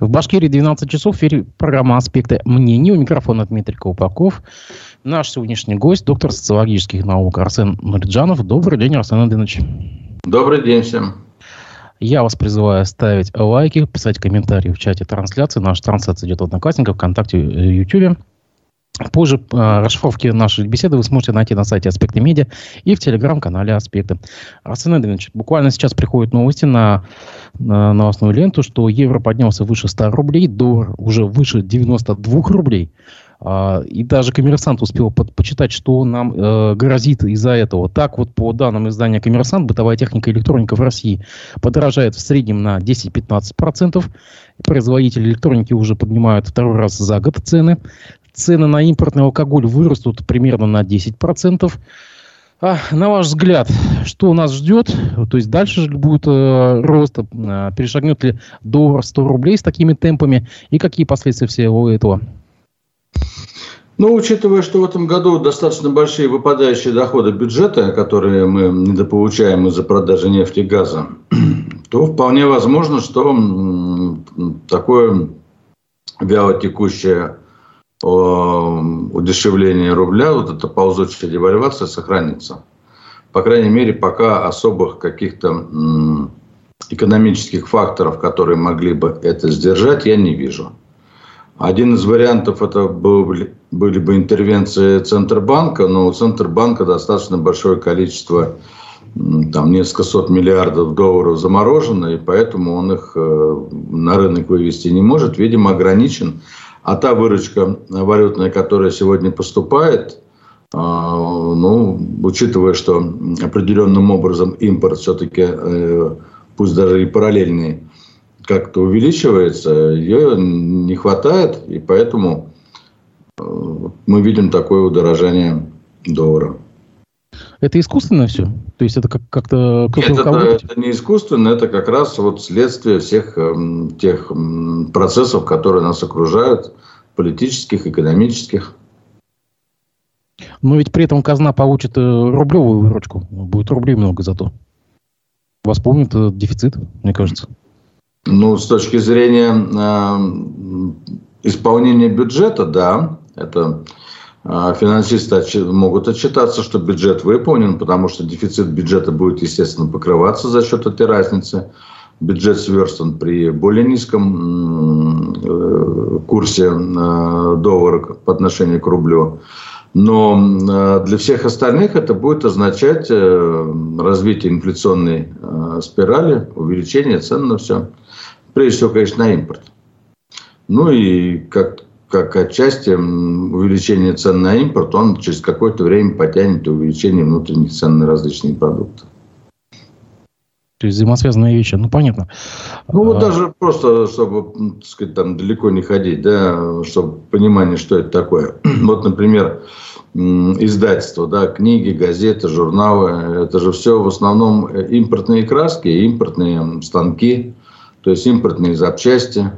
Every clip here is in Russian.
В Башкирии 12 часов в эфире программа «Аспекты мнений». У микрофона Дмитрий Колпаков. Наш сегодняшний гость, доктор социологических наук Арсен Нуриджанов. Добрый день, Арсен Андреевич. Добрый день всем. Я вас призываю ставить лайки, писать комментарии в чате трансляции. Наша трансляция идет в Одноклассниках, ВКонтакте, Ютубе. Позже э, расшифровки нашей беседы вы сможете найти на сайте Аспекты Медиа и в телеграм-канале Аспекты. Арсен Эдвинович, буквально сейчас приходят новости на, на новостную ленту, что евро поднялся выше 100 рублей, доллар уже выше 92 рублей. А, и даже коммерсант успел под, почитать, что нам э, грозит из-за этого. Так вот, по данным издания «Коммерсант», бытовая техника и электроника в России подорожает в среднем на 10-15%. Производители электроники уже поднимают второй раз за год цены цены на импортный алкоголь вырастут примерно на 10%. А, на ваш взгляд, что у нас ждет? То есть дальше же будет э, рост, э, перешагнет ли доллар 100 рублей с такими темпами? И какие последствия всего этого? Ну, учитывая, что в этом году достаточно большие выпадающие доходы бюджета, которые мы недополучаем из-за продажи нефти и газа, то вполне возможно, что такое вялотекущее удешевления рубля, вот эта ползучая девальвация сохранится. По крайней мере, пока особых каких-то экономических факторов, которые могли бы это сдержать, я не вижу. Один из вариантов это были, были бы интервенции Центробанка, но у Центробанка достаточно большое количество, там несколько сот миллиардов долларов заморожено, и поэтому он их э, на рынок вывести не может, видимо, ограничен а та выручка валютная, которая сегодня поступает, а, ну, учитывая, что определенным образом импорт все-таки, э, пусть даже и параллельный, как-то увеличивается, ее не хватает, и поэтому э, мы видим такое удорожание доллара. Это искусственно все? То есть это как- как-то... Нет, это, это не искусственно, это как раз вот следствие всех э, тех э, процессов, которые нас окружают, политических, экономических. Но ведь при этом казна получит э, рублевую выручку. Будет рублей много зато. Восполнит э, дефицит, мне кажется. Ну, с точки зрения э, исполнения бюджета, да, это финансисты могут отчитаться, что бюджет выполнен, потому что дефицит бюджета будет, естественно, покрываться за счет этой разницы. Бюджет сверстан при более низком э, курсе э, доллара по отношению к рублю. Но э, для всех остальных это будет означать развитие инфляционной спирали, увеличение цен на все. Прежде всего, конечно, на импорт. Ну и как как отчасти увеличение цен на импорт, он через какое-то время потянет увеличение внутренних цен на различные продукты. То есть взаимосвязанные вещи, ну понятно. Ну вот а... даже просто, чтобы, так сказать, там далеко не ходить, да, чтобы понимание, что это такое. вот, например, издательства, да, книги, газеты, журналы, это же все в основном импортные краски, импортные станки, то есть импортные запчасти.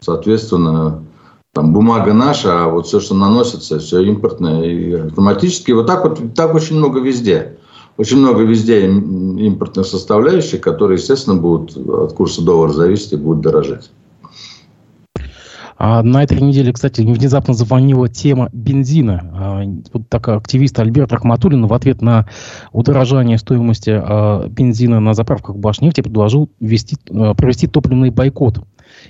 Соответственно, там бумага наша, а вот все, что наносится, все импортное и автоматически. Вот так вот, так очень много везде. Очень много везде импортных составляющих, которые, естественно, будут от курса доллара зависеть и будут дорожать. А на этой неделе, кстати, внезапно звонила тема бензина. А, вот так активист Альберт Рахматуллин в ответ на удорожание стоимости а, бензина на заправках Башнефти предложил ввести, а, провести топливный бойкот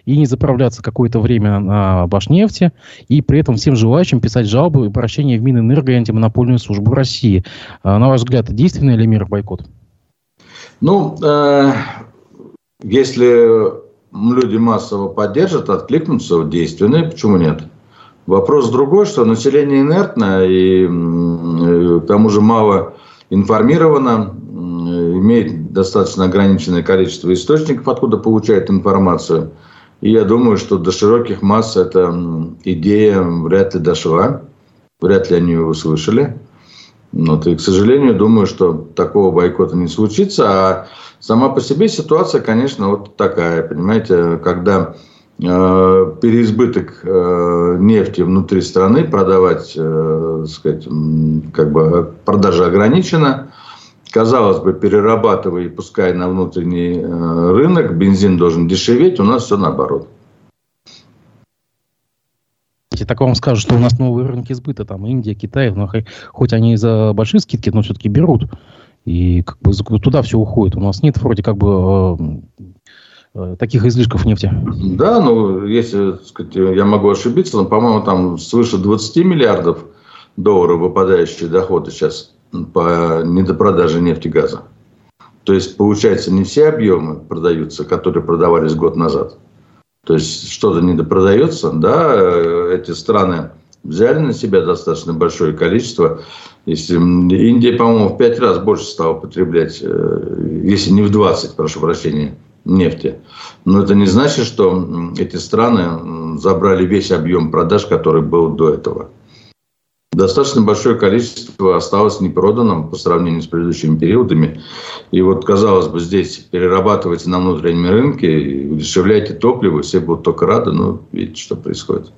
и не заправляться какое-то время на Башнефти, и при этом всем желающим писать жалобы и обращения в Минэнерго и антимонопольную службу России. А, на ваш взгляд, действенная ли мера бойкот? Ну, э, если люди массово поддержат, откликнутся, действенные, почему нет? Вопрос другой, что население инертно и э, к тому же мало информировано, имеет достаточно ограниченное количество источников, откуда получает информацию – и я думаю, что до широких масс эта идея вряд ли дошла, вряд ли они ее услышали. Вот, и, к сожалению, думаю, что такого бойкота не случится. А сама по себе ситуация, конечно, вот такая, понимаете, когда э, переизбыток э, нефти внутри страны продавать, э, сказать, как бы продажа ограничена, казалось бы, перерабатывая и пуская на внутренний э, рынок, бензин должен дешеветь, у нас все наоборот. Так вам скажут, что у нас новые рынки сбыта, там Индия, Китай, но хоть они за большие скидки, но все-таки берут. И как бы туда все уходит. У нас нет вроде как бы э, таких излишков нефти. Да, ну, если сказать, я могу ошибиться, но, по-моему, там свыше 20 миллиардов долларов выпадающие доходы сейчас по недопродаже нефти и газа. То есть, получается, не все объемы продаются, которые продавались год назад. То есть, что-то недопродается, да, э, эти страны взяли на себя достаточно большое количество. Если Индия, по-моему, в пять раз больше стала потреблять, э, если не в 20, прошу прощения, нефти. Но это не значит, что эти страны забрали весь объем продаж, который был до этого достаточно большое количество осталось непроданным по сравнению с предыдущими периодами. И вот, казалось бы, здесь перерабатывайте на внутреннем рынке, удешевляйте топливо, все будут только рады, но видите, что происходит.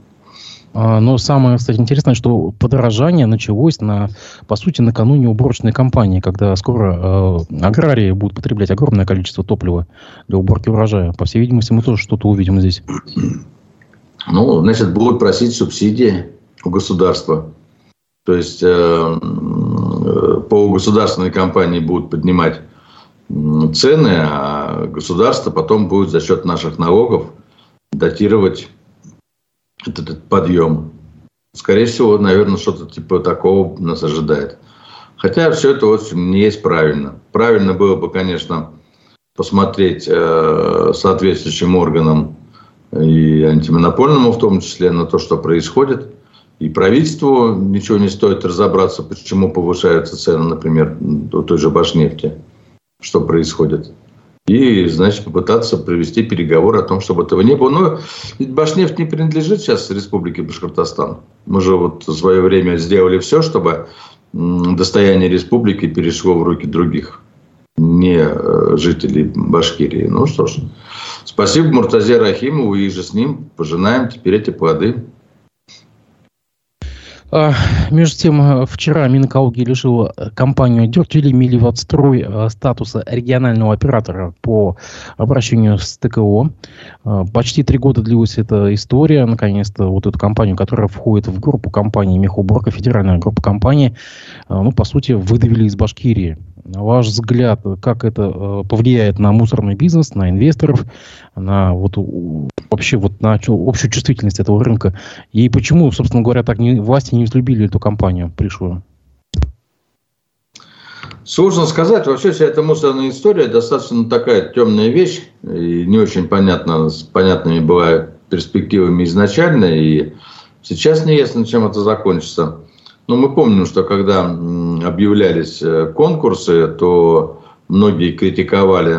А, но самое, кстати, интересное, что подорожание началось, на, по сути, накануне уборочной кампании, когда скоро э, аграрии будут потреблять огромное количество топлива для уборки урожая. По всей видимости, мы тоже что-то увидим здесь. Ну, значит, будут просить субсидии у государства. То есть э, по государственной компании будут поднимать цены, а государство потом будет за счет наших налогов датировать этот, этот подъем. Скорее всего, наверное, что-то типа такого нас ожидает. Хотя все это, в общем, не есть правильно. Правильно было бы, конечно, посмотреть э, соответствующим органам и антимонопольному в том числе на то, что происходит – и правительству ничего не стоит разобраться, почему повышаются цены, например, у той же Башнефти, что происходит. И, значит, попытаться провести переговоры о том, чтобы этого не было. Но ведь Башнефть не принадлежит сейчас Республике Башкортостан. Мы же вот в свое время сделали все, чтобы достояние республики перешло в руки других, не э, жителей Башкирии. Ну что ж, спасибо Муртазе Рахимову и же с ним пожинаем теперь эти плоды. А, между тем, э, вчера Минэкология лишила э, компанию Дертвили Миливатстрой э, статуса регионального оператора по обращению с ТКО. Почти три года длилась эта история. Наконец-то вот эту компанию, которая входит в группу компаний Мехуборка, федеральная группа компаний, ну, по сути, выдавили из Башкирии. Ваш взгляд, как это э, повлияет на мусорный бизнес, на инвесторов, на вот вообще вот на общую чувствительность этого рынка? И почему, собственно говоря, так не, власти не взлюбили эту компанию пришлую? Сложно сказать. Вообще вся эта мусорная история достаточно такая темная вещь. И не очень понятно, с понятными была перспективами изначально. И сейчас не ясно, чем это закончится. Но мы помним, что когда объявлялись э, конкурсы, то многие критиковали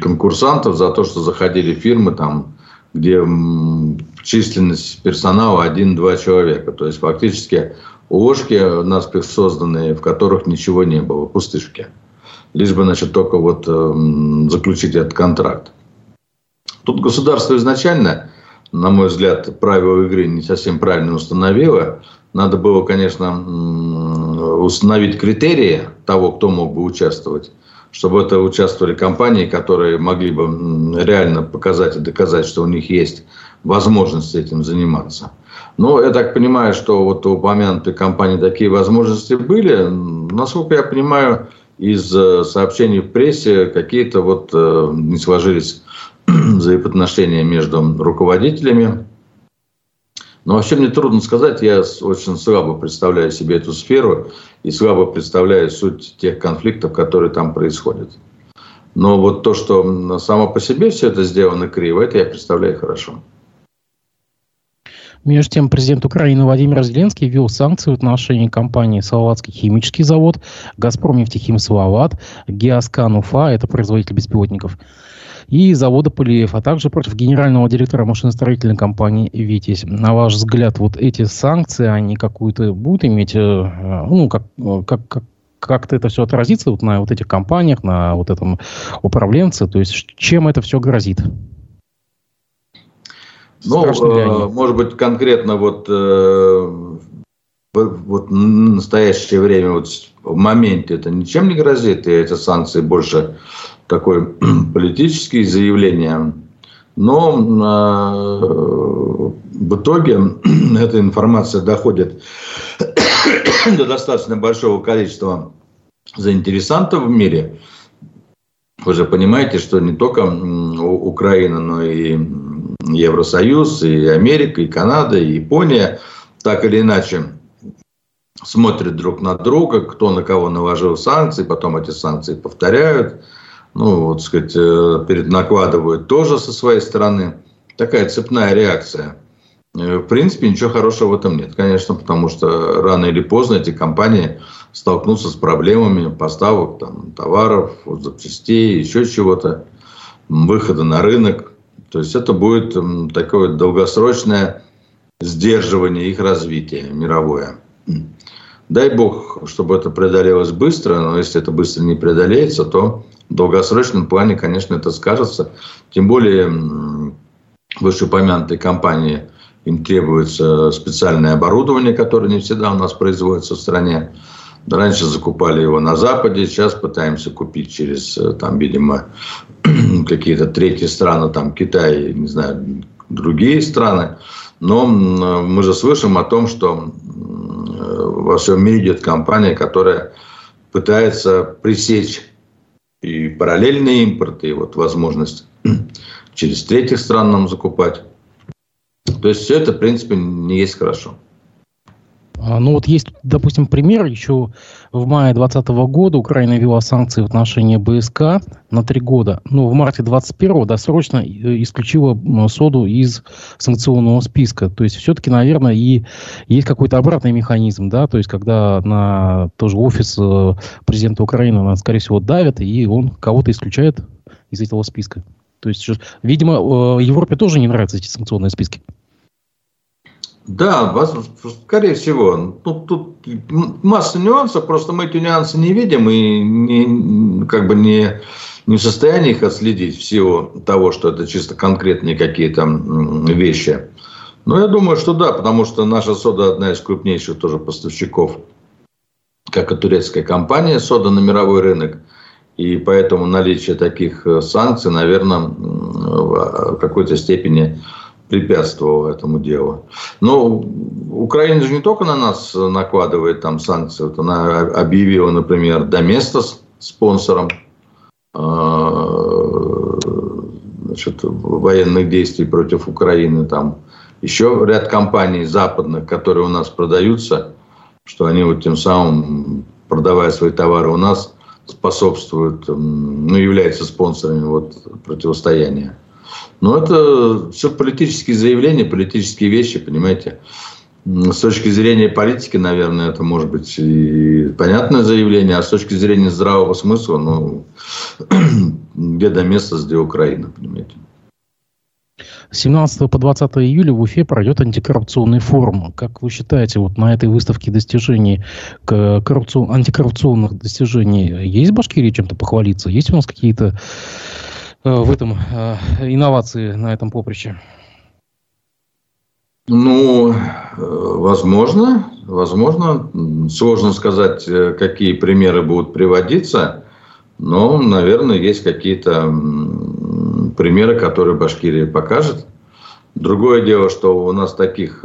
конкурсантов за то, что заходили фирмы, там, где численность персонала один-два человека. То есть фактически ложки наспех созданные, в которых ничего не было, пустышки. Лишь бы, значит, только вот э, заключить этот контракт. Тут государство изначально, на мой взгляд, правила игры не совсем правильно установило. Надо было, конечно, установить критерии того, кто мог бы участвовать, чтобы это участвовали компании, которые могли бы реально показать и доказать, что у них есть возможность этим заниматься. Но я так понимаю, что вот у упомянутой компании такие возможности были. Насколько я понимаю, из э, сообщений в прессе какие-то вот э, не сложились взаимоотношения между руководителями но вообще мне трудно сказать, я очень слабо представляю себе эту сферу и слабо представляю суть тех конфликтов, которые там происходят. Но вот то, что само по себе все это сделано криво, это я представляю хорошо. Между тем, президент Украины Владимир Зеленский ввел санкции в отношении компании «Салаватский химический завод», «Газпром нефтехим Салават», «Геоскан Уфа» – это производитель беспилотников – и завода Полиев, а также против генерального директора машиностроительной компании «Витязь». На ваш взгляд, вот эти санкции, они какую-то будут иметь, э, ну, как, как, как как-то это все отразится вот на вот этих компаниях, на вот этом управленце? То есть чем это все грозит? Ну, э, может быть, конкретно вот, э, вот в настоящее время, вот в моменте это ничем не грозит, и эти санкции больше такое политические заявления. Но э, в итоге эта информация доходит до достаточно большого количества заинтересантов в мире. Вы же понимаете, что не только Украина, но и Евросоюз, и Америка, и Канада, и Япония так или иначе смотрят друг на друга, кто на кого наложил санкции, потом эти санкции повторяют, ну, вот, сказать, э, перед накладывают тоже со своей стороны. Такая цепная реакция. Э, в принципе, ничего хорошего в этом нет, конечно, потому что рано или поздно эти компании столкнутся с проблемами поставок там, товаров, запчастей, еще чего-то, выхода на рынок. То есть это будет такое долгосрочное сдерживание их развития мировое. Дай бог, чтобы это преодолелось быстро, но если это быстро не преодолеется, то в долгосрочном плане, конечно, это скажется. Тем более вышеупомянутой компании им требуется специальное оборудование, которое не всегда у нас производится в стране. Раньше закупали его на Западе, сейчас пытаемся купить через, э, там, видимо, какие-то третьи страны, там, Китай, не знаю, другие страны. Но мы же слышим о том, что во всем мире идет компания, которая пытается пресечь и параллельный импорт, и вот возможность через третьих стран нам закупать. То есть все это, в принципе, не есть хорошо. А, ну вот есть, допустим, пример. Еще в мае 2020 года Украина ввела санкции в отношении БСК на три года. Но ну, в марте 2021 досрочно э, исключила соду из санкционного списка. То есть все-таки, наверное, и есть какой-то обратный механизм, да, то есть когда на тоже офис э, президента Украины, скорее всего, давят, и он кого-то исключает из этого списка. То есть, видимо, э, Европе тоже не нравятся эти санкционные списки. Да, скорее всего. Тут, тут масса нюансов, просто мы эти нюансы не видим и не, как бы не, не в состоянии их отследить всего того, что это чисто конкретные какие-то вещи. Но я думаю, что да, потому что наша сода одна из крупнейших тоже поставщиков, как и турецкая компания сода на мировой рынок. И поэтому наличие таких э, санкций, наверное, в какой-то степени препятствовал этому делу. Но Украина же не только на нас накладывает там санкции. Вот она объявила, например, Доместос спонсором э, значит, военных действий против Украины. Там еще ряд компаний западных, которые у нас продаются, что они вот тем самым, продавая свои товары у нас, способствуют, ну, являются спонсорами вот противостояния. Но это все политические заявления, политические вещи, понимаете. С точки зрения политики, наверное, это может быть и понятное заявление, а с точки зрения здравого смысла, ну, где до места, где Украина, понимаете. 17 по 20 июля в Уфе пройдет антикоррупционный форум. Как вы считаете, вот на этой выставке достижений, коррупцион, антикоррупционных достижений, есть в Башкирии чем-то похвалиться? Есть у нас какие-то Э, в этом э, инновации на этом поприще? Ну, э, возможно, возможно. Сложно сказать, какие примеры будут приводиться, но, наверное, есть какие-то примеры, которые Башкирия покажет. Другое дело, что у нас таких,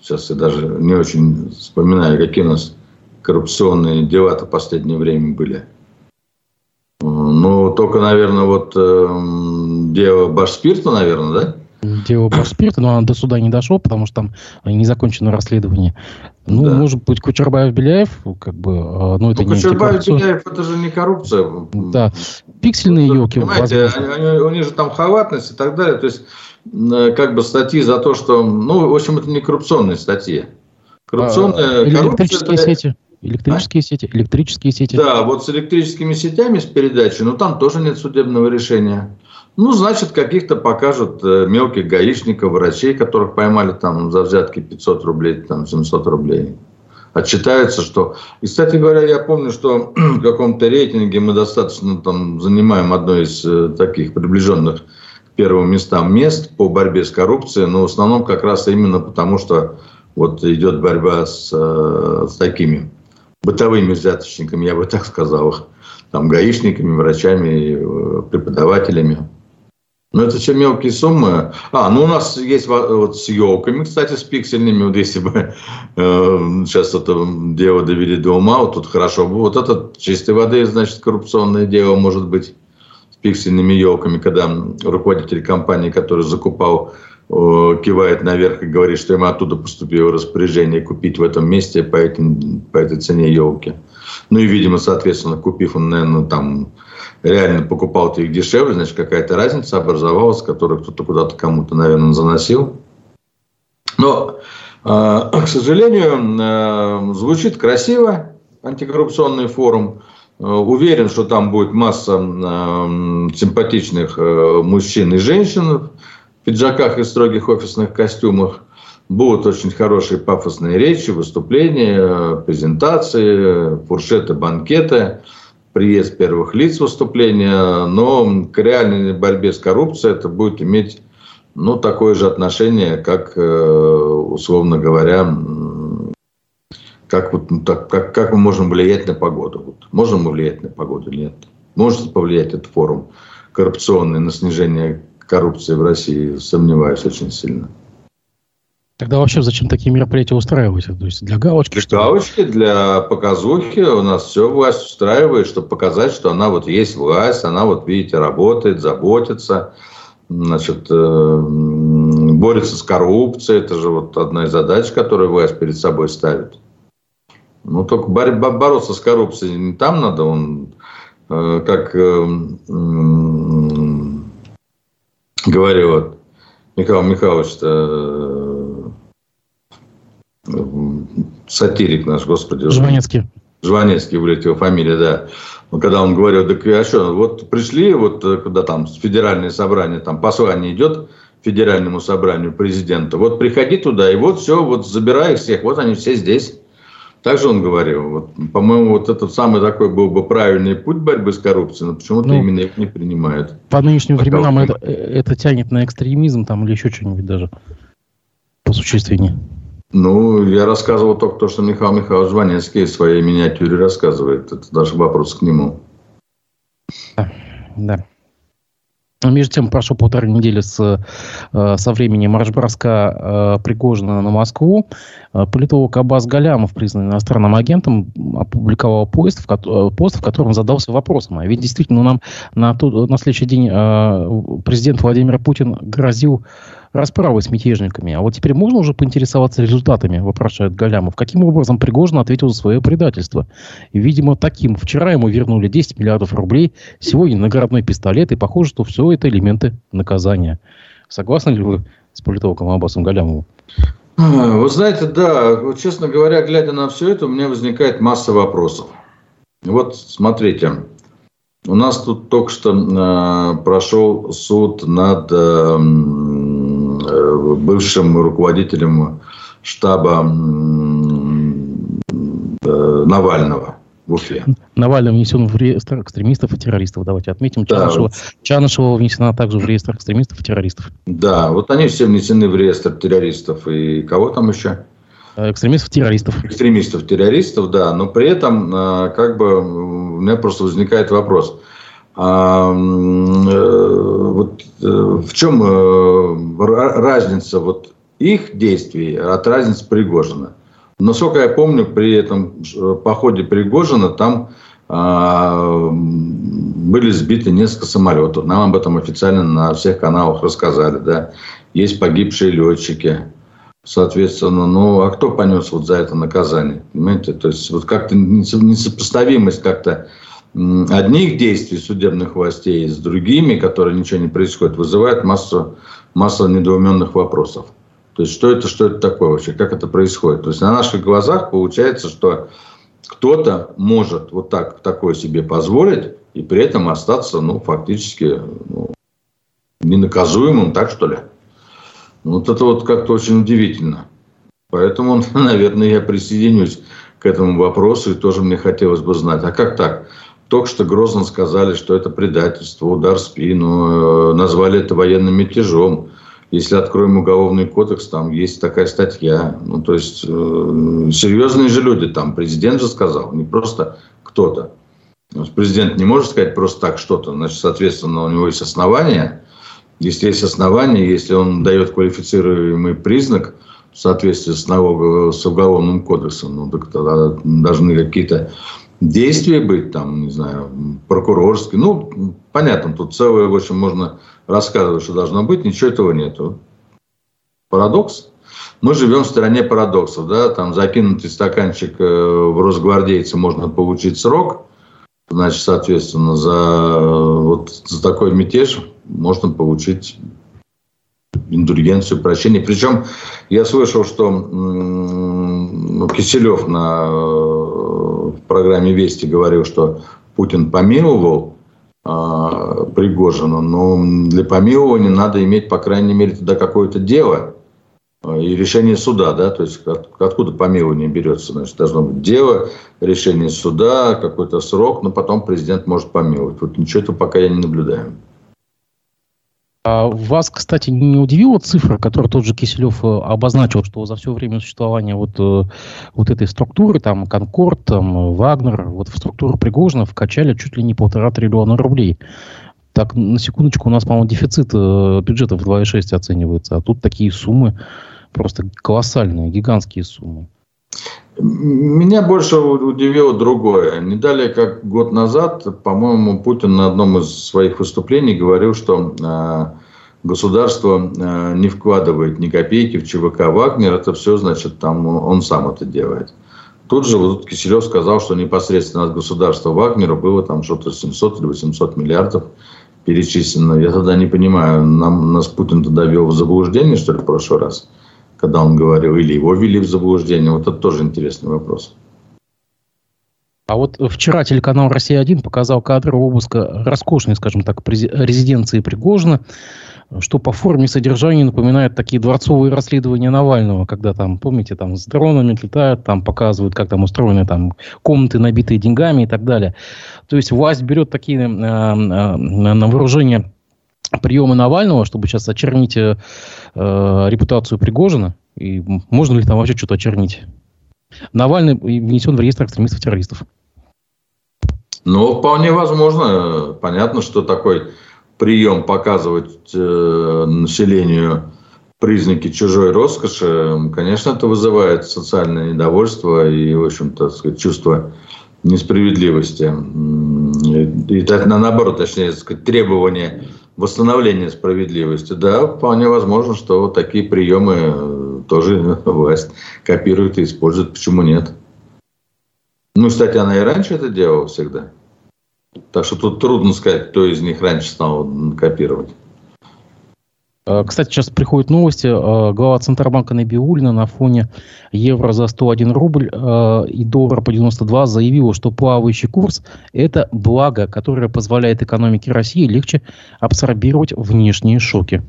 сейчас я даже не очень вспоминаю, какие у нас коррупционные дела-то в последнее время были. Ну, только, наверное, вот э, дело Башспирта, наверное, да? Дело Башспирта, но оно до суда не дошло, потому что там не закончено расследование. Ну, да. может быть, Кучербаев-Беляев, как бы, а, ну, это ну, не Кучербаев-Беляев, это же не коррупция. Да, пиксельные ну, елки. Понимаете, они, у них же там халатность и так далее. То есть, э, как бы статьи за то, что, ну, в общем, это не коррупционные статьи. Коррупционная а, электрические коррупция, сети. Электрические а? сети, электрические сети. Да, вот с электрическими сетями, с передачей, но там тоже нет судебного решения. Ну, значит, каких-то покажут э, мелких гаишников, врачей, которых поймали там за взятки 500 рублей, там 700 рублей. Отчитаются, что... И, кстати говоря, я помню, что в каком-то рейтинге мы достаточно там занимаем одно из э, таких приближенных к первым местам мест по борьбе с коррупцией, но в основном как раз именно потому, что вот идет борьба с, э, с такими бытовыми взяточниками, я бы так сказал, там гаишниками, врачами, э, преподавателями. Ну, это все мелкие суммы. А, ну, у нас есть вот с елками, кстати, с пиксельными. Вот если бы э, сейчас это дело довели до ума, вот тут хорошо бы. Вот это чистой воды, значит, коррупционное дело может быть с пиксельными елками, когда руководитель компании, который закупал, кивает наверх и говорит, что ему оттуда поступило распоряжение купить в этом месте по, этим, по этой цене елки. Ну и, видимо, соответственно, купив он, наверное, там реально покупал их дешевле, значит, какая-то разница образовалась, которую кто-то куда-то кому-то, наверное, заносил. Но, а, к сожалению, а, звучит красиво антикоррупционный форум. Уверен, что там будет масса симпатичных мужчин и женщин пиджаках и строгих офисных костюмах. Будут очень хорошие пафосные речи, выступления, презентации, фуршеты, банкеты – приезд первых лиц выступления, но к реальной борьбе с коррупцией это будет иметь ну, такое же отношение, как, э, условно говоря, как, вот, ну, так, как, как мы можем влиять на погоду. Вот, можем мы влиять на погоду или нет? Может повлиять этот форум коррупционный на снижение коррупции в России? Сомневаюсь очень сильно. Тогда вообще зачем такие мероприятия устраивать? То есть для галочки? Для галочки, для показухи. У нас все власть устраивает, чтобы показать, что она вот есть власть, она вот, видите, работает, заботится, значит, э, борется с коррупцией. Это же вот одна из задач, которую власть перед собой ставит. Ну, только борьба, бороться с коррупцией не там надо, он э, как э, говорил вот, Михаил Михайлович, сатирик наш, господи. Жванецкий. Жванецкий вылетел фамилия, да. Когда он говорил, так а что, вот пришли, вот э, когда там федеральное собрание, там послание идет федеральному собранию президента, вот приходи туда, и вот все, вот забирай их всех, вот они все здесь. Так же он говорил. Вот, по-моему, вот этот самый такой был бы правильный путь борьбы с коррупцией, но почему-то ну, именно их не принимают. По нынешним Пока временам это, э, это тянет на экстремизм там или еще что-нибудь даже по существеннее. Ну, я рассказывал только то, что Михаил Михайлович Жванецкий в своей миниатюре рассказывает. Это даже вопрос к нему. Да. да. Между тем, прошло полторы недели с, э, со времени марш-броска э, Пригожина на Москву. Э, политолог Абаз Галямов, признанный иностранным агентом, опубликовал пост, в, пост, в котором задался вопросом. А ведь действительно нам на, на следующий день президент Владимир Путин грозил расправы с мятежниками. А вот теперь можно уже поинтересоваться результатами, вопрошает Галямов. Каким образом Пригожин ответил за свое предательство? И, видимо, таким. Вчера ему вернули 10 миллиардов рублей, сегодня наградной пистолет, и похоже, что все это элементы наказания. Согласны ли вы с политологом Аббасом Галямовым? А, вы знаете, да, вот, честно говоря, глядя на все это, у меня возникает масса вопросов. Вот смотрите, у нас тут только что э, прошел суд над э, Э, бывшим руководителем штаба э, Навального в Уфе. Навальный внесен в реестр экстремистов и террористов. Давайте отметим. Да, Чанышева. Чанышева внесена также в реестр экстремистов и террористов. Да, вот они все внесены в реестр террористов. И кого там еще? Э, экстремистов-террористов. Экстремистов-террористов, да. Но при этом, как бы, у меня просто возникает вопрос – а, э, вот э, в чем э, разница вот их действий от разницы Пригожина? Насколько я помню, при этом походе Пригожина там а, были сбиты несколько самолетов. Нам об этом официально на всех каналах рассказали. Да? Есть погибшие летчики. Соответственно, ну а кто понес вот за это наказание? Понимаете? То есть вот как-то несопоставимость как-то одних действий судебных властей с другими, которые ничего не происходит, вызывает массу, массу недоуменных вопросов. То есть, что это, что это такое вообще, как это происходит? То есть, на наших глазах получается, что кто-то может вот так такое себе позволить и при этом остаться, ну, фактически ну, ненаказуемым, так что ли? Вот это вот как-то очень удивительно. Поэтому, наверное, я присоединюсь к этому вопросу, и тоже мне хотелось бы знать, а как так? Только что грозно сказали, что это предательство, удар в спину, э, назвали это военным мятежом. Если откроем уголовный кодекс, там есть такая статья. Ну, то есть, э, серьезные же люди там. Президент же сказал, не просто кто-то. Президент не может сказать просто так что-то. Значит, соответственно, у него есть основания Если есть основания, если он дает квалифицируемый признак в соответствии с, налог... с уголовным кодексом, ну, так тогда должны какие-то действия быть, там, не знаю, прокурорские. Ну, понятно, тут целое, в общем, можно рассказывать, что должно быть, ничего этого нету. Парадокс. Мы живем в стране парадоксов, да, там закинутый стаканчик э, в Росгвардейце можно получить срок, значит, соответственно, за, вот, за такой мятеж можно получить индульгенцию, прощение. Причем я слышал, что ну, Киселев на в программе «Вести» говорил, что Путин помиловал э, Пригожина, но для помилования надо иметь, по крайней мере, туда какое-то дело а, и решение суда, да, то есть от, откуда помилование берется, значит, должно быть дело, решение суда, какой-то срок, но потом президент может помиловать. Вот ничего этого пока я не наблюдаю. А вас, кстати, не удивила цифра, которую тот же Киселев э, обозначил, что за все время существования вот, э, вот этой структуры, там, Конкорд, там, Вагнер, вот в структуру Пригожина вкачали чуть ли не полтора триллиона рублей. Так, на секундочку, у нас, по-моему, дефицит э, бюджета в 2,6 оценивается, а тут такие суммы просто колоссальные, гигантские суммы. Меня больше удивило другое. Не далее, как год назад, по-моему, Путин на одном из своих выступлений говорил, что э, государство э, не вкладывает ни копейки в ЧВК Вагнер. Это все, значит, там он сам это делает. Тут же вот Киселев сказал, что непосредственно от государства Вагнера было там что-то 700 или 800 миллиардов перечислено. Я тогда не понимаю, нам, нас Путин тогда вел в заблуждение, что ли, в прошлый раз? Когда он говорил, или его ввели в заблуждение? Вот это тоже интересный вопрос. А вот вчера телеканал «Россия-1» показал кадры обыска роскошной, скажем так, резиденции Пригожина, что по форме и содержанию напоминает такие дворцовые расследования Навального, когда там, помните, там с дронами летают, там показывают, как там устроены там комнаты, набитые деньгами и так далее. То есть власть берет такие э, э, на вооружение приемы Навального, чтобы сейчас очернить э, э, репутацию Пригожина? И можно ли там вообще что-то очернить? Навальный внесен в реестр экстремистов-террористов. Ну, вполне возможно. Понятно, что такой прием показывать э, населению признаки чужой роскоши, конечно, это вызывает социальное недовольство и, в общем-то, чувство несправедливости. И, и наоборот, точнее, сказать, требование восстановления справедливости, да, вполне возможно, что вот такие приемы э, тоже власть копирует и использует. Почему нет? Ну, кстати, она и раньше это делала всегда. Так что тут трудно сказать, кто из них раньше стал копировать. Э, кстати, сейчас приходят новости. Э, глава Центробанка Набиулина на фоне евро за 101 рубль э, и доллара по 92 заявила, что плавающий курс – это благо, которое позволяет экономике России легче абсорбировать внешние шоки.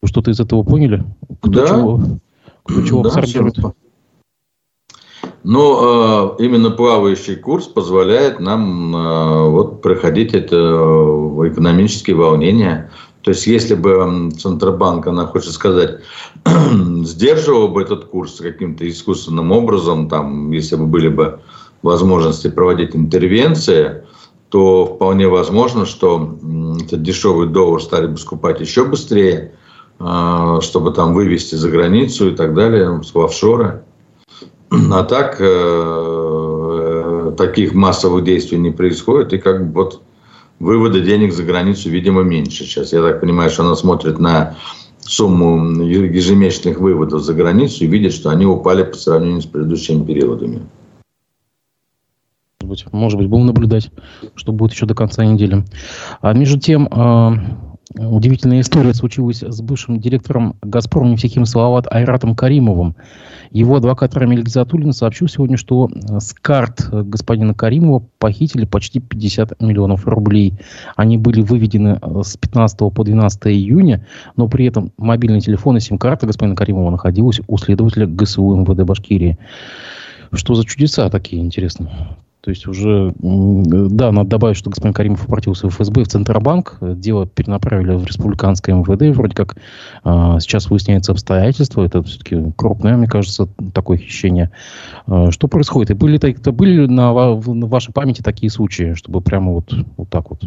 Вы что-то из этого поняли? Кто да. чего, кто чего да, абсорбирует? Но э, именно плавающий курс позволяет нам э, вот проходить это экономические волнения. То есть, если бы Центробанк, она хочет сказать, сдерживал бы этот курс каким-то искусственным образом, там, если бы были бы возможности проводить интервенции, то вполне возможно, что этот дешевый доллар стали бы скупать еще быстрее, а, чтобы там вывести за границу и так далее, в офшоры. А так э, э, таких массовых действий не происходит, и как бы вот вывода денег за границу, видимо, меньше сейчас. Я так понимаю, что она смотрит на сумму ежемесячных выводов за границу и видит, что они упали по сравнению с предыдущими периодами. Может быть, может быть, будем наблюдать, что будет еще до конца недели. А между тем, а, удивительная история случилась с бывшим директором «Газпром» нефтехим Салават Айратом Каримовым. Его адвокат Рамиль Гизатуллин сообщил сегодня, что э, с карт господина Каримова похитили почти 50 миллионов рублей. Они были выведены э, с 15 по 12 июня, но при этом мобильный телефон и сим-карта господина Каримова находилась у следователя ГСУ МВД Башкирии. Что за чудеса такие, интересно? То есть уже, да, надо добавить, что господин Каримов обратился в ФСБ, в Центробанк. Дело перенаправили в республиканское МВД. Вроде как а, сейчас выясняется обстоятельства. Это все-таки крупное, мне кажется, такое хищение. А, что происходит? И были, это были на, на вашей памяти такие случаи, чтобы прямо вот, вот так вот?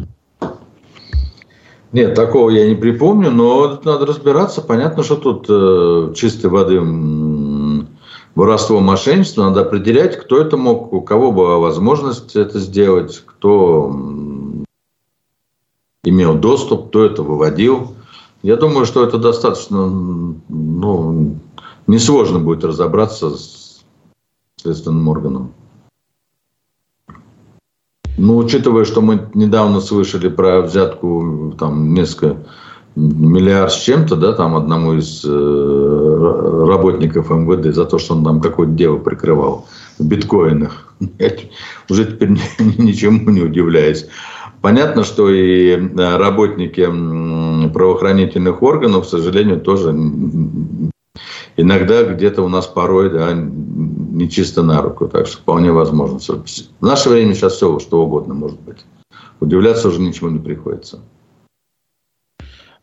Нет, такого я не припомню, но надо разбираться. Понятно, что тут э, чистой воды воровство, мошенничество. Надо определять, кто это мог, у кого была возможность это сделать, кто имел доступ, кто это выводил. Я думаю, что это достаточно, ну, несложно будет разобраться с следственным органом. Ну, учитывая, что мы недавно слышали про взятку там несколько миллиард с чем-то, да, там одному из э, работников МВД за то, что он там какое-то дело прикрывал в биткоинах. Я уже теперь ничему не удивляюсь. Понятно, что и э, работники правоохранительных органов, к сожалению, тоже иногда где-то у нас порой да, не чисто на руку. Так что вполне возможно. В наше время сейчас все, что угодно может быть. Удивляться уже ничего не приходится.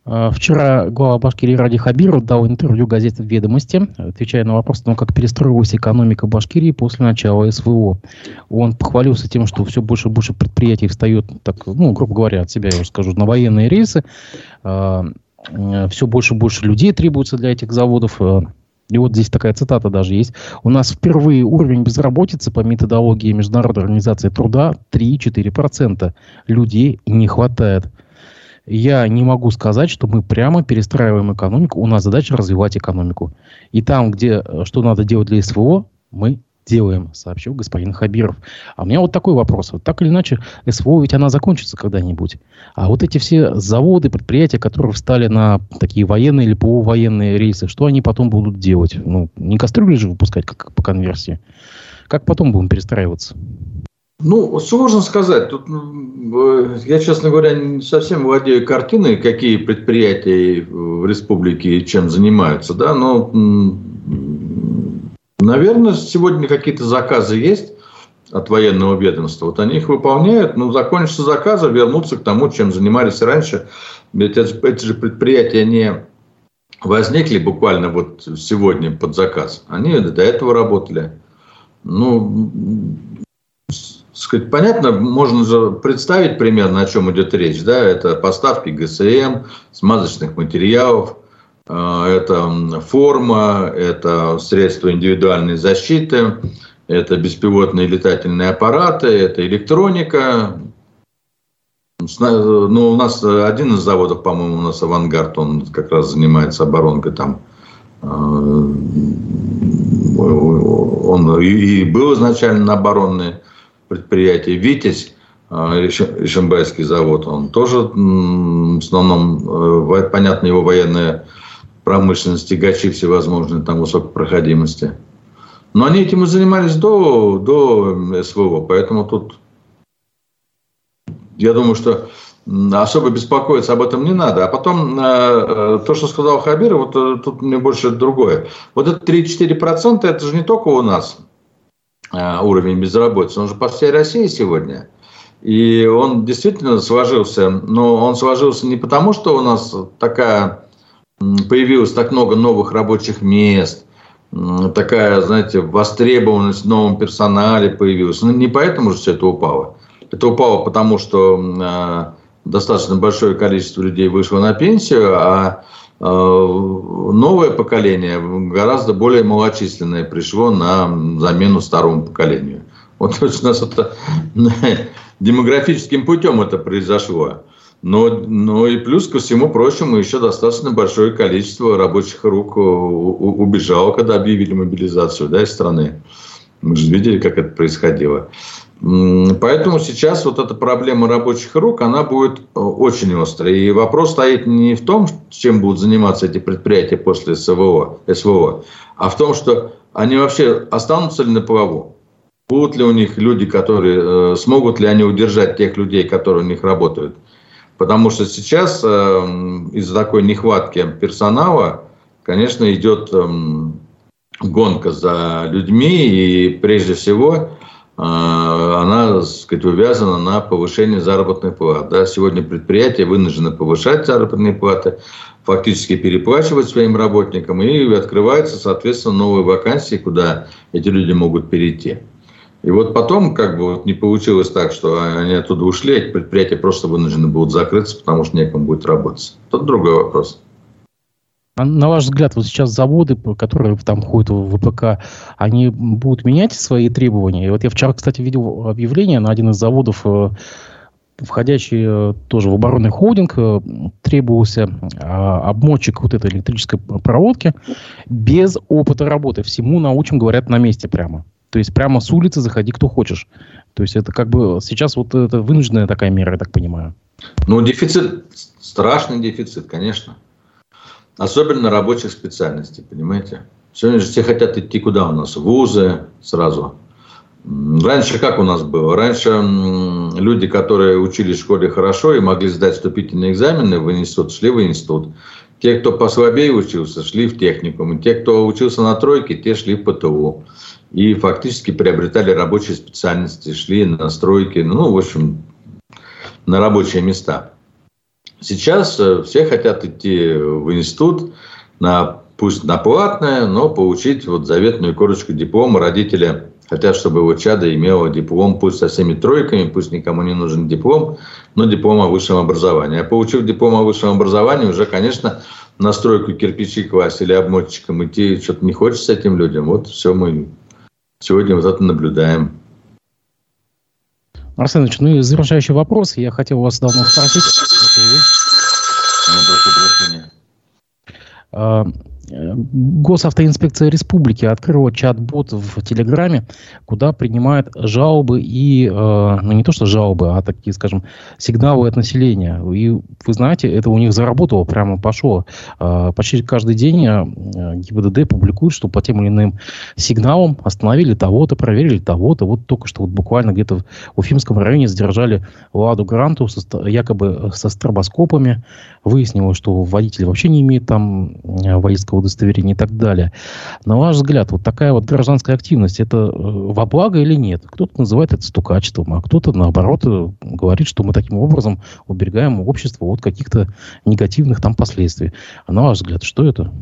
А, вчера глава Башкирии Ради Хабиров дал интервью газете «Ведомости», отвечая на вопрос о том, как перестроилась экономика Башкирии после начала СВО. Он похвалился тем, что все больше и больше предприятий встает, так, ну, грубо говоря, от себя я уже скажу, на военные рейсы. А, все больше и больше людей требуется для этих заводов. А, и вот здесь такая цитата даже есть. У нас впервые уровень безработицы по методологии Международной организации труда 3-4%. Людей не хватает. Я не могу сказать, что мы прямо перестраиваем экономику. У нас задача развивать экономику. И там, где э, что надо делать для СВО, мы делаем, сообщил господин Хабиров. А у меня вот такой вопрос. Вот так или иначе, СВО ведь она закончится когда-нибудь. А вот эти все заводы, предприятия, которые встали на такие военные или полувоенные рейсы, что они потом будут делать? Ну, не кастрюли же выпускать, как по конверсии. Как потом будем перестраиваться? Ну, сложно сказать. Тут э, я, честно говоря, не совсем владею картиной, какие предприятия в республике чем занимаются, да, но Наверное, сегодня какие-то заказы есть от военного ведомства. Вот они их выполняют, ну, закончатся заказы, вернутся к тому, чем занимались раньше. Ведь эти же предприятия не возникли буквально вот сегодня под заказ. Они до этого работали. Ну, сказать, понятно, можно представить примерно, о чем идет речь. Да? Это поставки ГСМ, смазочных материалов, а, это форма, это средства индивидуальной защиты, это беспилотные летательные аппараты, это электроника. Ну, у нас один из заводов, по-моему, у нас «Авангард», он как раз занимается оборонкой там. А, он и был изначально на оборонное предприятие. «Витязь», Ишимбайский завод, он тоже в основном, э, понятно, его военная промышленности, тягачи всевозможные, там высокой проходимости. Но они этим и занимались до, до СВО, поэтому тут я думаю, что особо беспокоиться об этом не надо. А потом э, э, то, что сказал Хабир, вот э, тут мне больше другое. Вот это 3-4% это же не только у нас уровень безработицы, он же по всей России сегодня. И он действительно сложился, но он сложился не потому, что у нас такая появилось так много новых рабочих мест, такая, знаете, востребованность в новом персонале появилась. Ну, не поэтому же все это упало. Это упало потому, что э, достаточно большое количество людей вышло на пенсию, а э, новое поколение, гораздо более малочисленное, пришло на замену старому поколению. Вот у нас это демографическим путем это произошло. Но, но и плюс ко всему прочему еще достаточно большое количество рабочих рук убежало, когда объявили мобилизацию да, из страны. Мы же видели, как это происходило. Поэтому сейчас вот эта проблема рабочих рук, она будет э, очень острой. И вопрос стоит не в том, чем будут заниматься эти предприятия после СВО, СВО а в том, что они вообще останутся ли на плаву. Будут ли у них люди, которые... Э, смогут ли они удержать тех людей, которые у них работают – Потому что сейчас э, из-за такой нехватки персонала, конечно, идет э, гонка за людьми, и прежде всего она, так сказать, увязана на повышение заработной платы. Да? Сегодня предприятия вынуждены повышать заработные платы, фактически переплачивать своим работникам, и открываются, соответственно, новые вакансии, куда эти люди могут перейти. И вот потом как бы вот не получилось так, что они оттуда ушли, а предприятия просто вынуждены будут закрыться, потому что некому будет работать. Тут другой вопрос. А на ваш взгляд, вот сейчас заводы, которые там ходят в ВПК, они будут менять свои требования? И вот я вчера, кстати, видел объявление на один из заводов, э, входящий э, тоже в оборонный холдинг, э, требовался а, обмотчик вот этой электрической проводки без опыта работы. Всему научим, говорят, на месте прямо. То есть прямо с улицы заходи, кто хочешь. То есть это как бы сейчас вот это вынужденная такая мера, я так понимаю. Ну, дефицит, страшный дефицит, конечно. Особенно рабочих специальностей, понимаете? Сегодня же все хотят идти куда у нас? В вузы сразу. Раньше как у нас было? Раньше люди, которые учились в школе хорошо и могли сдать вступительные экзамены в институт, шли в институт. Те, кто послабее учился, шли в техникум. Те, кто учился на тройке, те шли в ПТУ и фактически приобретали рабочие специальности, шли на стройки, ну, в общем, на рабочие места. Сейчас э, все хотят идти в институт, на, пусть на платное, но получить вот заветную корочку диплома. Родители хотят, чтобы его чадо имело диплом, пусть со всеми тройками, пусть никому не нужен диплом, но диплом о высшем образовании. А получив диплом о высшем образовании, уже, конечно, на стройку кирпичи класть или обмотчиком идти что-то не хочется этим людям. Вот все мы сегодня вот это наблюдаем. Арсен Ильич, ну и завершающий вопрос. Я хотел вас давно спросить. Ну, Госавтоинспекция Республики открыла чат-бот в Телеграме, куда принимает жалобы и, э, ну не то что жалобы, а такие, скажем, сигналы от населения. И вы знаете, это у них заработало, прямо пошло. Э, почти каждый день э, ГИБДД публикует, что по тем или иным сигналам остановили того-то, проверили того-то. Вот только что вот буквально где-то в Уфимском районе задержали Ладу Гранту со, якобы со стробоскопами. Выяснилось, что водитель вообще не имеет там водительского удостоверения и так далее. На ваш взгляд, вот такая вот гражданская активность, это э, во благо или нет? Кто-то называет это стукачеством, а кто-то, наоборот, э, говорит, что мы таким образом уберегаем общество от каких-то негативных там последствий. А на ваш взгляд, что это?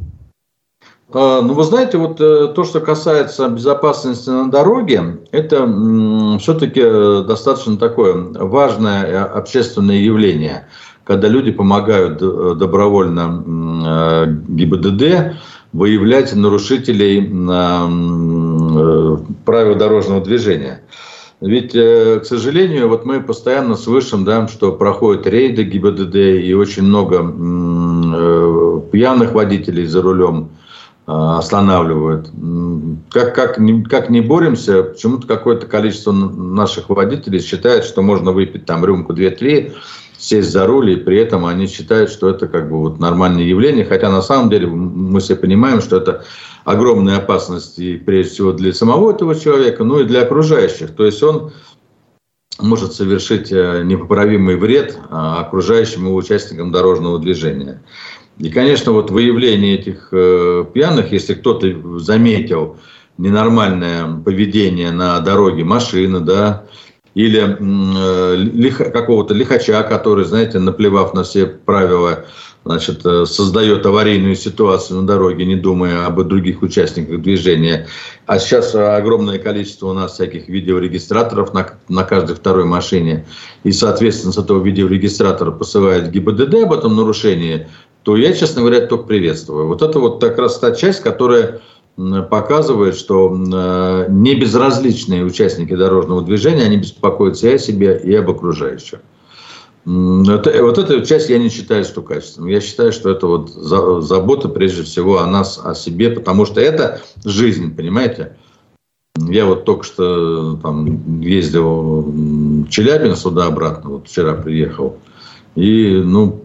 А, ну, вы знаете, вот э, то, что касается безопасности на дороге, это все-таки достаточно такое важное общественное явление – когда люди помогают э, добровольно э, ГИБДД выявлять нарушителей э, правил дорожного движения. Ведь, к сожалению, вот мы постоянно слышим, да, что проходят рейды ГИБДД и очень много пьяных водителей за рулем останавливают. Как, как, как не боремся, почему-то какое-то количество наших водителей считает, что можно выпить там рюмку 2-3, сесть за руль, и при этом они считают, что это как бы вот нормальное явление, хотя на самом деле мы все понимаем, что это огромная опасность и прежде всего для самого этого человека, ну и для окружающих. То есть он может совершить э, непоправимый вред а, окружающим его участникам дорожного движения. И, конечно, вот выявление этих э, пьяных, если кто-то заметил ненормальное поведение на дороге машины, да, или э, лих, какого-то лихача, который, знаете, наплевав на все правила, значит, э, создает аварийную ситуацию на дороге, не думая об других участниках движения. А сейчас огромное количество у нас всяких видеорегистраторов на, на каждой второй машине. И, соответственно, с этого видеорегистратора посылают ГИБДД об этом нарушении, то я, честно говоря, только приветствую. Вот это вот как раз та часть, которая показывает, что э, не безразличные участники дорожного движения, они беспокоятся и о себе, и об окружающих. Это, вот эту часть я не считаю стукачеством. Я считаю, что это вот забота прежде всего о нас, о себе, потому что это жизнь, понимаете? Я вот только что там ездил в Челябинск туда-обратно, вот вчера приехал. И, ну,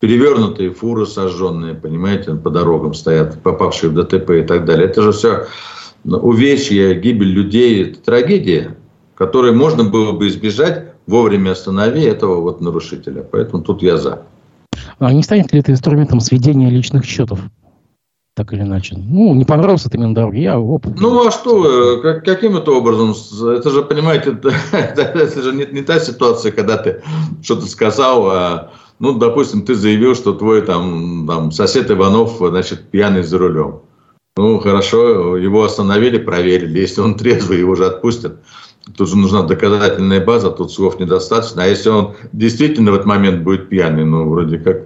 перевернутые фуры сожженные, понимаете, по дорогам стоят, попавшие в ДТП и так далее. Это же все увечья, гибель людей, это трагедия, которой можно было бы избежать, вовремя останови этого вот нарушителя. Поэтому тут я за. А не станет ли это инструментом сведения личных счетов? так или иначе. Ну, не понравился ты мне на дороге, я оп. Ну, а что, как, каким это образом? Это же, понимаете, это, это же не, не та ситуация, когда ты что-то сказал, а ну, допустим, ты заявил, что твой там, там сосед Иванов, значит, пьяный за рулем. Ну, хорошо, его остановили, проверили. Если он трезвый, его же отпустят. Тут же нужна доказательная база, тут слов недостаточно. А если он действительно в этот момент будет пьяный, ну, вроде как...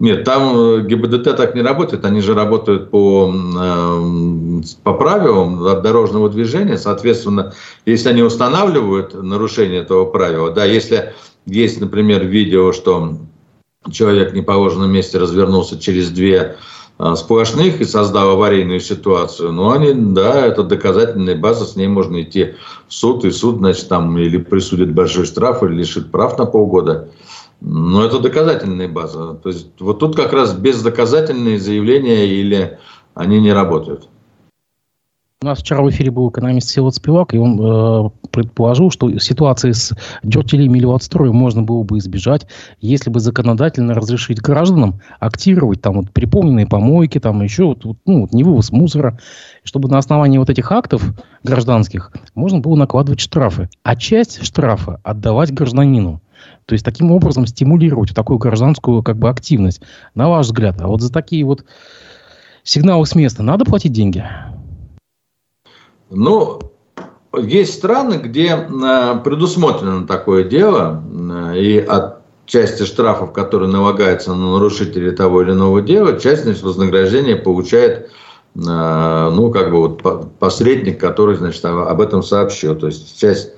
Нет, там э, ГИБДД так не работает, они же работают по, э, по правилам дорожного движения. Соответственно, если они устанавливают нарушение этого правила, да, если есть, например, видео, что человек в неположенном месте развернулся через две а, сплошных и создал аварийную ситуацию, ну, они, да, это доказательная база, с ней можно идти в суд, и суд, значит, там или присудит большой штраф, или лишит прав на полгода. Но это доказательная база. То есть вот тут как раз бездоказательные заявления или они не работают. У нас вчера в эфире был экономист Всеволод Спивак, и он э, предположил, что ситуации с дертелем или отстроем можно было бы избежать, если бы законодательно разрешить гражданам активировать там вот припомненные помойки, там еще вот, ну, вот не вывоз мусора, чтобы на основании вот этих актов гражданских можно было накладывать штрафы, а часть штрафа отдавать гражданину. То есть таким образом стимулировать такую гражданскую как бы активность. На ваш взгляд, а вот за такие вот сигналы с места надо платить деньги? Ну, есть страны, где э, предусмотрено такое дело, э, и от части штрафов, которые налагаются на нарушителей того или иного дела, часть значит, вознаграждения получает э, ну, как бы вот посредник, который, значит, об этом сообщил. То есть часть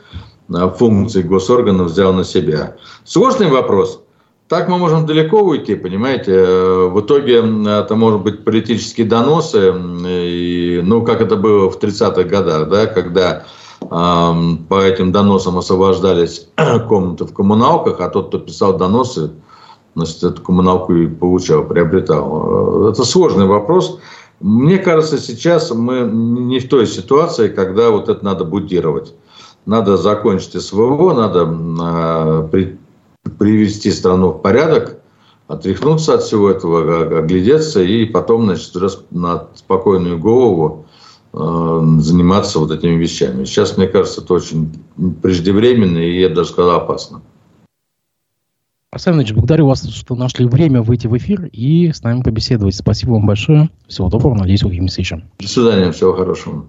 функций госорганов взял на себя. Сложный вопрос. Так мы можем далеко уйти, понимаете. В итоге это может быть политические доносы, и, ну, как это было в 30-х годах, да, когда э, по этим доносам освобождались комнаты в коммуналках, а тот, кто писал доносы, значит, эту коммуналку и получал, приобретал. Это сложный вопрос. Мне кажется, сейчас мы не в той ситуации, когда вот это надо будировать. Надо закончить СВО, надо э, привести страну в порядок, отряхнуться от всего этого, оглядеться и потом, значит, на спокойную голову э, заниматься вот этими вещами. Сейчас, мне кажется, это очень преждевременно и, я даже сказал, опасно. Арсений Ильич, благодарю вас, что нашли время выйти в эфир и с нами побеседовать. Спасибо вам большое. Всего доброго. Надеюсь, увидимся еще. До свидания. Всего хорошего.